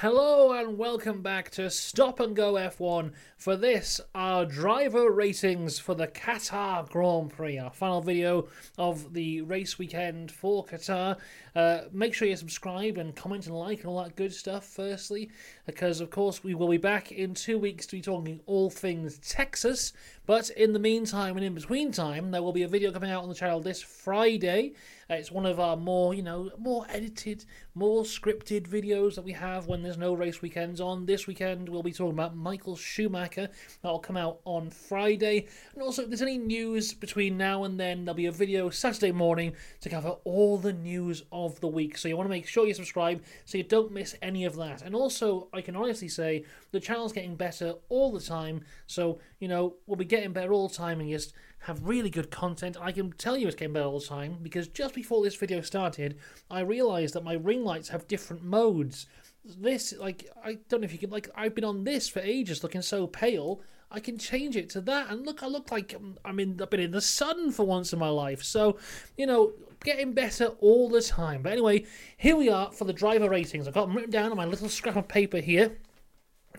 Hello and welcome back to Stop and Go F1 for this, our driver ratings for the Qatar Grand Prix, our final video of the race weekend for Qatar. Uh, make sure you subscribe and comment and like and all that good stuff, firstly, because of course we will be back in two weeks to be talking all things Texas. But in the meantime and in between time, there will be a video coming out on the channel this Friday. Uh, it's one of our more, you know, more edited, more scripted videos that we have when there's no race weekends on. This weekend, we'll be talking about Michael Schumacher. That'll come out on Friday. And also, if there's any news between now and then, there'll be a video Saturday morning to cover all the news of the week. So you want to make sure you subscribe so you don't miss any of that. And also, I can honestly say the channel's getting better all the time. So, you know, we'll be getting better all the time and just have really good content. I can tell you it's getting better all the time because just before this video started, I realised that my ring lights have different modes. This, like, I don't know if you can, like, I've been on this for ages looking so pale. I can change it to that, and look, I look like um, I'm in, I've been in the sun for once in my life. So, you know, getting better all the time. But anyway, here we are for the driver ratings. I've got them written down on my little scrap of paper here.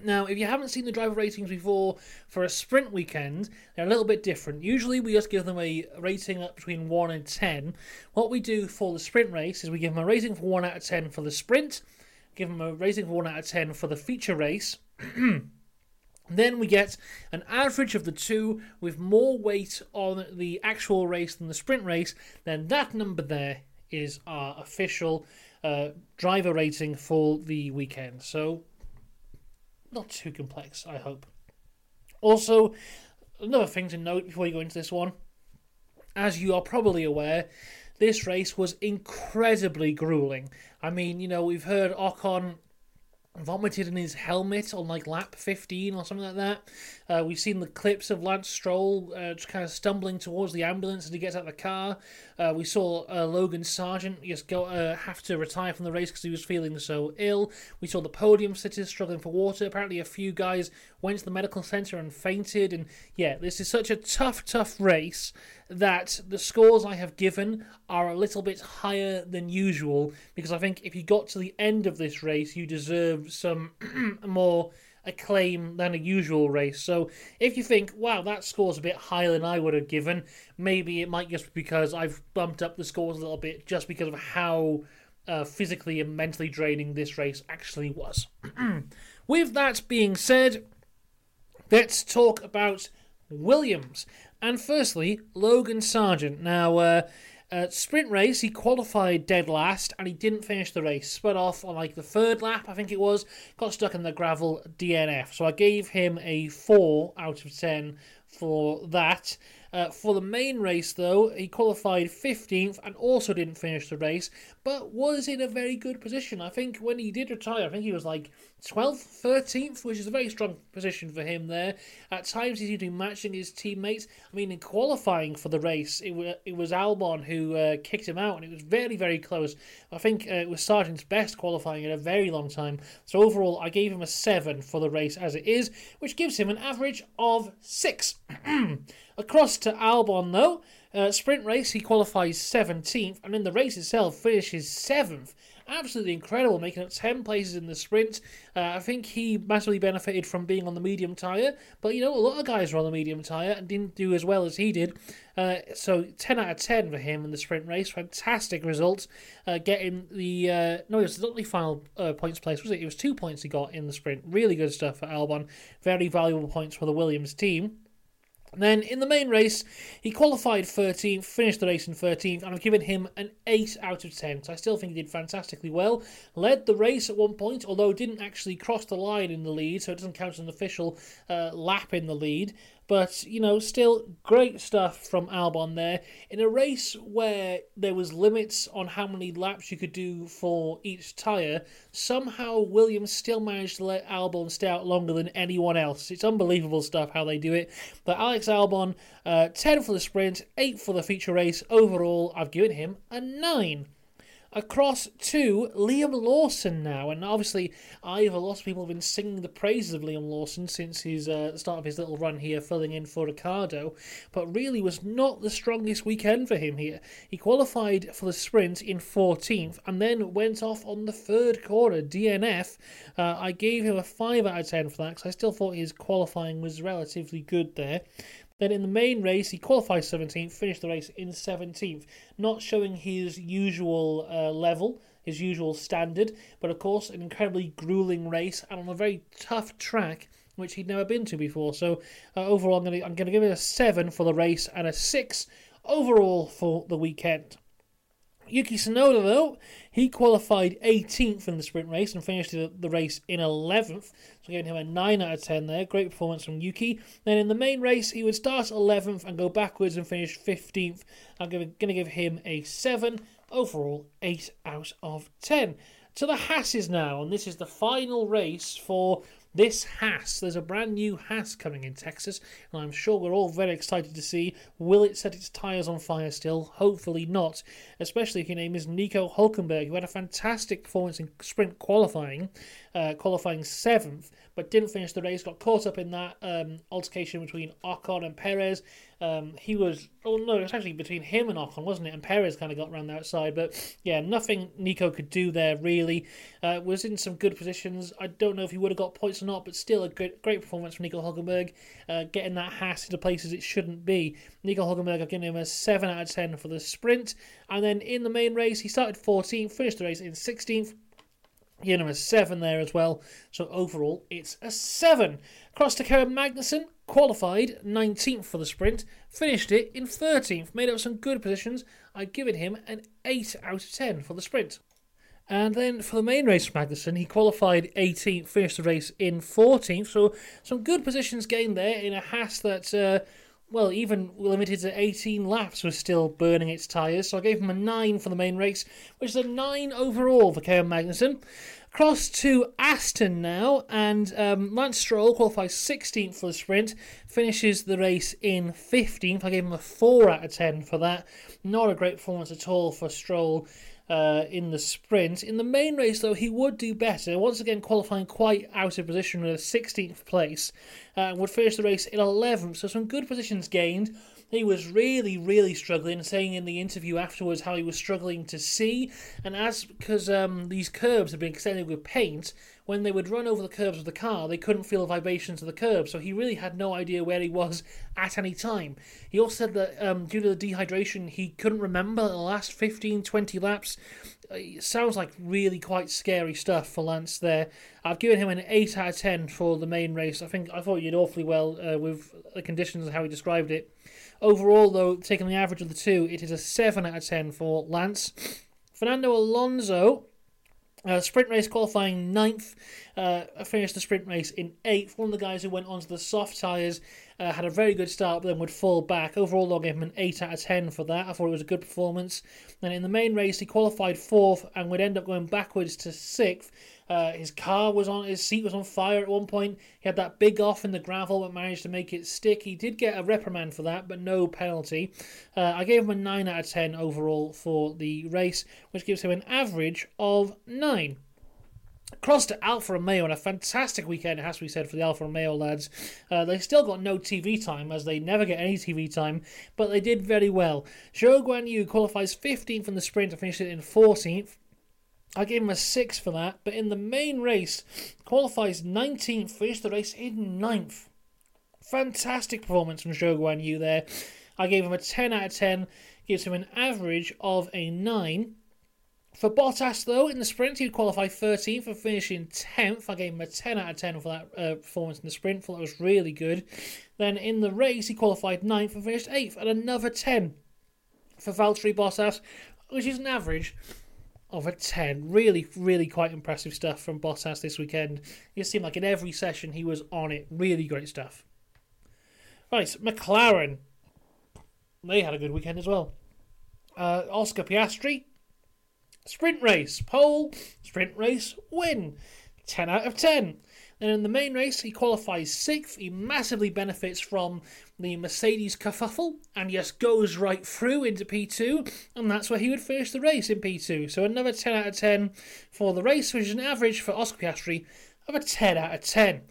Now, if you haven't seen the driver ratings before for a sprint weekend, they're a little bit different. Usually, we just give them a rating up between 1 and 10. What we do for the sprint race is we give them a rating for 1 out of 10 for the sprint, give them a rating for 1 out of 10 for the feature race. Then we get an average of the two with more weight on the actual race than the sprint race. Then that number there is our official uh, driver rating for the weekend. So not too complex, I hope. Also, another thing to note before you go into this one, as you are probably aware, this race was incredibly grueling. I mean, you know, we've heard Ocon vomited in his helmet on like lap 15 or something like that. Uh, we've seen the clips of Lance Stroll uh, just kind of stumbling towards the ambulance as he gets out of the car. Uh, we saw uh, Logan Sargeant just go uh, have to retire from the race because he was feeling so ill. We saw the podium sitters struggling for water. Apparently, a few guys went to the medical center and fainted. And yeah, this is such a tough, tough race that the scores I have given are a little bit higher than usual because I think if you got to the end of this race, you deserve some more acclaim than a usual race. So if you think, wow, that score's a bit higher than I would have given, maybe it might just be because I've bumped up the scores a little bit just because of how uh, physically and mentally draining this race actually was. With that being said, let's talk about Williams. And firstly, Logan Sargeant. Now, uh, uh, sprint race, he qualified dead last and he didn't finish the race. Sped off on like the third lap, I think it was. Got stuck in the gravel DNF. So I gave him a 4 out of 10 for that. Uh, for the main race, though, he qualified 15th and also didn't finish the race, but was in a very good position. I think when he did retire, I think he was like 12th, 13th, which is a very strong position for him there. At times, he seemed to be matching his teammates. I mean, in qualifying for the race, it, it was Albon who uh, kicked him out, and it was very, very close. I think uh, it was Sargeant's best qualifying in a very long time. So overall, I gave him a 7 for the race as it is, which gives him an average of 6. Across to Albon, though. Uh, sprint race, he qualifies 17th, and in the race itself, finishes 7th. Absolutely incredible, making up 10 places in the sprint. Uh, I think he massively benefited from being on the medium tyre, but you know, a lot of guys were on the medium tyre and didn't do as well as he did. Uh, so 10 out of 10 for him in the sprint race. Fantastic results. Uh, getting the, uh, no, it was not the final uh, points place, was it? It was two points he got in the sprint. Really good stuff for Albon. Very valuable points for the Williams team. Then in the main race, he qualified 13th, finished the race in 13th, and I've given him an 8 out of 10. So I still think he did fantastically well. Led the race at one point, although didn't actually cross the line in the lead, so it doesn't count as an official uh, lap in the lead. But, you know, still great stuff from Albon there. In a race where there was limits on how many laps you could do for each tyre, somehow Williams still managed to let Albon stay out longer than anyone else. It's unbelievable stuff how they do it. But Alex Albon, uh, 10 for the sprint, 8 for the feature race. Overall, I've given him a 9. Across to Liam Lawson now. And obviously, I've a lot of people have been singing the praises of Liam Lawson since his uh, start of his little run here, filling in for Ricciardo, but really was not the strongest weekend for him here. He qualified for the sprint in 14th and then went off on the third corner, DNF. Uh, I gave him a 5 out of 10 for that because I still thought his qualifying was relatively good there. Then in the main race, he qualified 17th, finished the race in 17th, not showing his usual uh, level, his usual standard, but of course, an incredibly grueling race and on a very tough track which he'd never been to before. So uh, overall, I'm going to give it a seven for the race and a six overall for the weekend. Yuki Tsunoda, though, he qualified 18th in the sprint race and finished the, race in 11th. So giving him a 9 out of 10 there. Great performance from Yuki. Then in the main race, he would start 11th and go backwards and finish 15th. I'm going to give him a 7. Overall, 8 out of 10. To the Hasses now, and this is the final race for this Haas, there's a brand new Haas coming in Texas, and I'm sure we're all very excited to see. Will it set its tyres on fire still? Hopefully not, especially if your name is Nico Hulkenberg, who had a fantastic performance in sprint qualifying, uh, qualifying seventh, but didn't finish the race. Got caught up in that um, altercation between Ocon and Perez. Um, he was, oh no, it was actually between him and Ocon, wasn't it? And Perez kind of got around the outside, but yeah, nothing Nico could do there really. Uh, was in some good positions. I don't know if he would have got points or not, but still a great, great performance from Nico Hulkenberg, uh, getting that Haas into places it shouldn't be. Nico Hulkenberg, I've given him a 7 out of 10 for the sprint, and then in the main race, he started 14th, finished the race in 16th. You know, a 7 there as well. So overall, it's a 7. Across to Kevin Magnussen, qualified 19th for the sprint, finished it in 13th, made up some good positions. I've given him an 8 out of 10 for the sprint. And then for the main race for Magnussen, he qualified 18th, finished the race in 14th. So some good positions gained there in a Haas that, uh, well, even limited to 18 laps, was still burning its tyres. So I gave him a 9 for the main race, which is a 9 overall for Kevin Magnussen. Cross to Aston now, and um, Lance Stroll qualifies 16th for the sprint, finishes the race in 15th. I gave him a 4 out of 10 for that. Not a great performance at all for Stroll. Uh, in the sprint. In the main race, though, he would do better. Once again, qualifying quite out of position with a 16th place. Uh, would finish the race in 11th, so some good positions gained. He was really, really struggling, saying in the interview afterwards how he was struggling to see. And as because um, these curbs had been extended with paint, when they would run over the curbs of the car, they couldn't feel the vibrations of the curb. So he really had no idea where he was at any time. He also said that um, due to the dehydration, he couldn't remember the last 15, 20 laps. Uh, it sounds like really quite scary stuff for Lance there. I've given him an 8 out of 10 for the main race. I think I thought did awfully well uh, with the conditions and how he described it. Overall, though, taking the average of the two, it is a 7 out of 10 for Lance. Fernando Alonso, uh, sprint race qualifying ninth, uh, finished the sprint race in eighth. One of the guys who went onto the soft tyres uh, had a very good start, but then would fall back. Overall, I'll give him an 8 out of 10 for that. I thought it was a good performance. And in the main race, he qualified fourth and would end up going backwards to sixth. Uh, his car was on, his seat was on fire at one point. He had that big off in the gravel, but managed to make it stick. He did get a reprimand for that, but no penalty. Uh, I gave him a 9 out of 10 overall for the race, which gives him an average of 9. Across to Alfa Romeo and a fantastic weekend, it has to be said, for the Alfa Romeo lads. Uh, they still got no TV time, as they never get any TV time, but they did very well. Zhou Guan Yu qualifies 15th in the sprint and finishes in 14th. I gave him a 6 for that, but in the main race, qualifies 19th, finished the race in 9th. Fantastic performance from Zhou Guan Yu there. I gave him a 10 out of 10, gives him an average of a 9. For Bottas, though, in the sprint, he'd qualify 13th and finishing 10th. I gave him a 10 out of 10 for that uh, performance in the sprint. Thought that was really good. Then in the race, he qualified 9th and finished 8th, and another 10 for Valtteri Bottas, which is an average of a 10. Really, really quite impressive stuff from Bottas this weekend. It seemed like in every session he was on it. Really great stuff. Right, McLaren. They had a good weekend as well. Uh, Oscar Piastri, sprint race, pole, sprint race, win. 10 out of 10. And in the main race, he qualifies sixth. He massively benefits from the Mercedes kerfuffle and just goes right through into P2, and that's where he would finish the race in P2. So another 10 out of 10 for the race, which is an average for Oscar Piastri of a 10 out of 10.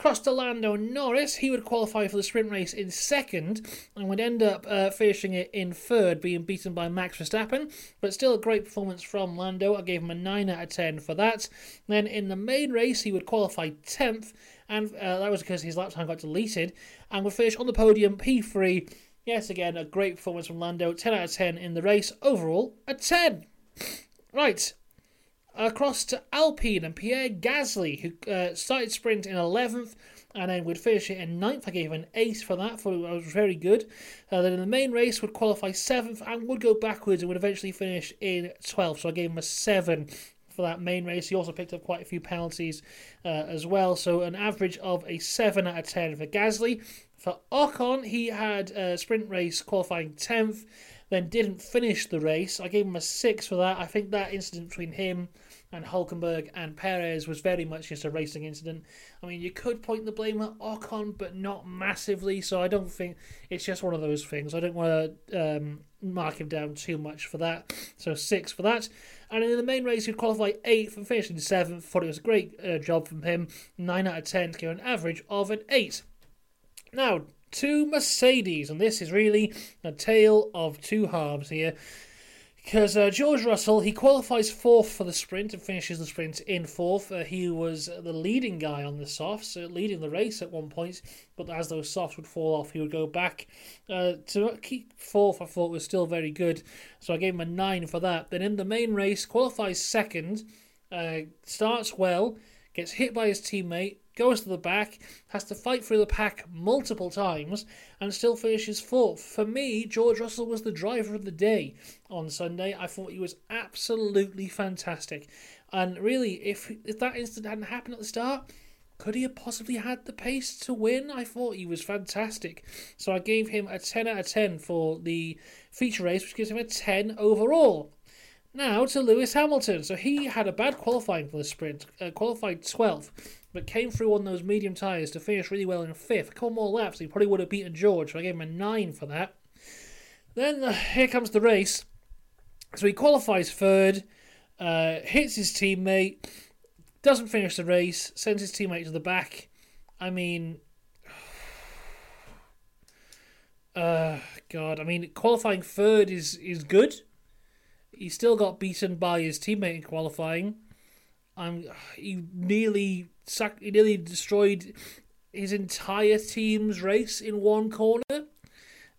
Across to Lando Norris, he would qualify for the sprint race in second and would end up uh, finishing it in third, being beaten by Max Verstappen. But still a great performance from Lando. I gave him a 9 out of 10 for that. Then in the main race, he would qualify 10th, and uh, that was because his lap time got deleted, and would finish on the podium P3. Yes, again, a great performance from Lando. 10 out of 10 in the race. Overall, a 10. Right, across to Alpine and Pierre Gasly, who uh, started sprint in 11th and then would finish it in 9th. I gave him an 8 for that, for it was very good. Uh, then in the main race would qualify 7th and would go backwards and would eventually finish in 12th. So I gave him a 7 for that main race. He also picked up quite a few penalties uh, as well. So an average of a 7 out of 10 for Gasly. For Ocon, he had a sprint race qualifying 10th then didn't finish the race. I gave him a six for that. I think that incident between him and Hulkenberg and Perez was very much just a racing incident. I mean, you could point the blame at Ocon, but not massively. So I don't think it's just one of those things. I don't want to um, mark him down too much for that. So six for that. And in the main race, he'd qualify eighth and finished in seventh. Thought it was a great uh, job from him. Nine out of ten to give an average of an eight. Now, to Mercedes, and this is really a tale of two halves here. Because uh, George Russell, he qualifies fourth for the sprint and finishes the sprint in fourth. Uh, he was the leading guy on the softs, uh, leading the race at one point. But as those softs would fall off, he would go back. Uh, to keep fourth, I thought was still very good. So I gave him a nine for that. Then in the main race, qualifies second, uh, starts well, gets hit by his teammate, goes to the back, has to fight through the pack multiple times, and still finishes fourth. For me, George Russell was the driver of the day on Sunday. I thought he was absolutely fantastic. And really, if, if that incident hadn't happened at the start, could he have possibly had the pace to win? I thought he was fantastic. So I gave him a 10 out of 10 for the feature race, which gives him a 10 overall. Now to Lewis Hamilton. So he had a bad qualifying for the sprint, uh, qualified 12th, but came through on those medium tyres to finish really well in fifth. A couple more laps, he probably would have beaten George, so I gave him a 9 for that. Then uh, here comes the race. So he qualifies third, uh, hits his teammate, doesn't finish the race, sends his teammate to the back. I mean, uh, God, I mean, qualifying third is, is good he still got beaten by his teammate in qualifying. Um, he nearly sac- he nearly destroyed his entire team's race in one corner,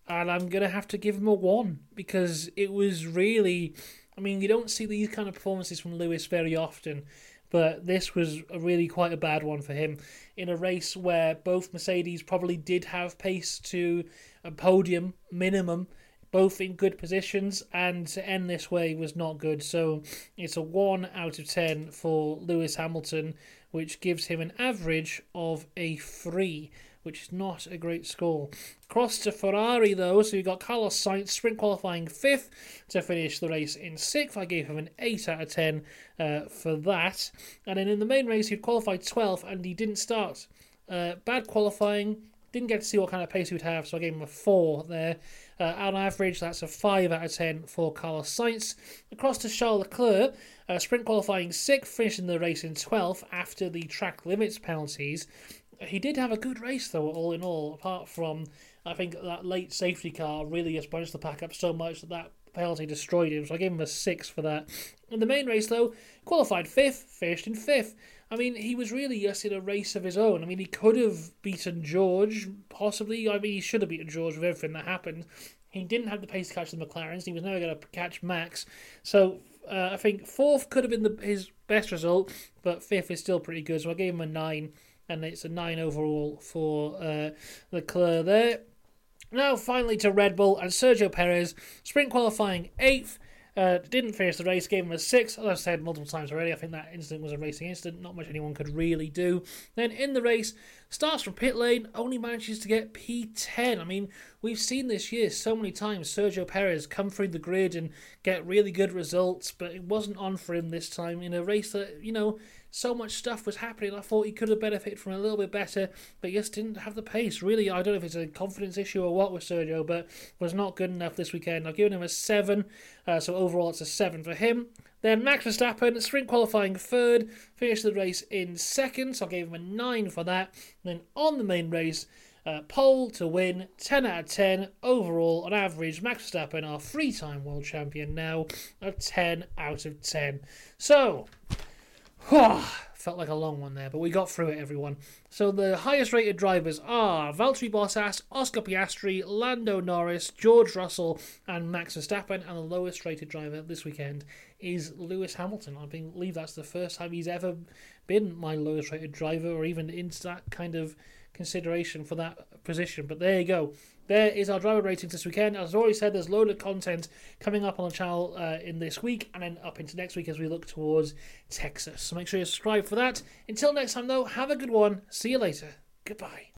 and I'm gonna have to give him a one because it was really. I mean, you don't see these kind of performances from Lewis very often, but this was really quite a bad one for him in a race where both Mercedes probably did have pace to a podium minimum both in good positions, and to end this way was not good. So it's a 1 out of 10 for Lewis Hamilton, which gives him an average of a 3 which is not a great score. Cross to Ferrari though, so you got Carlos Sainz sprint qualifying fifth to finish the race in sixth. I gave him an eight out of ten uh, for that. And then in the main race, he qualified 12th and he didn't start. Uh, bad qualifying, didn't get to see what kind of pace he would have, so I gave him a 4 there. Uh, on average, that's a 5 out of 10 for Carlos Sainz. Across to Charles Leclerc, uh, sprint qualifying 6th, finishing the race in 12th after the track limits penalties. He did have a good race, though, all in all, apart from, I think, that late safety car really just bunched the pack up so much that that penalty destroyed him, so I gave him a 6 for that. In the main race, though, qualified 5th, finished in 5th. I mean, he was really just in a race of his own. I mean, he could have beaten George, possibly. I mean, he should have beaten George with everything that happened. He didn't have the pace to catch the McLarens. He was never going to catch Max. So uh, I think fourth could have been the, his best result, but fifth is still pretty good. So I gave him a nine, and it's a nine overall for uh, Leclerc there. Now, finally to Red Bull and Sergio Perez, sprint qualifying eighth. Uh, didn't finish the race, gave him a six. As I've said multiple times already, I think that incident was a racing incident. Not much anyone could really do. Then in the race, starts from pit lane, only manages to get P10. I mean, we've seen this year so many times Sergio Perez come through the grid and get really good results, but it wasn't on for him this time in a race that, you know, so much stuff was happening. I thought he could have benefited from a little bit better, but just didn't have the pace. Really, I don't know if it's a confidence issue or what with Sergio, but was not good enough this weekend. I've given him a 7, uh, so overall it's a 7 for him. Then Max Verstappen, sprint qualifying third, finished the race in second, so I gave him a 9 for that. then on the main race, uh, pole to win, 10 out of 10 overall on average. Max Verstappen, our three time world champion now, a 10 out of 10. So, felt like a long one there, but we got through it, everyone. So the highest rated drivers are Valtteri Bottas, Oscar Piastri, Lando Norris, George Russell, and Max Verstappen. And the lowest rated driver this weekend is Lewis Hamilton. I believe that's the first time he's ever been my lowest rated driver or even into that kind of consideration for that position. But there you go. There is our driver ratings this weekend. As I've already said, there's load of content coming up on the channel uh, in this week and then up into next week as we look towards Texas. So make sure you subscribe for that. Until next time, though, have a good one. See you later. Goodbye.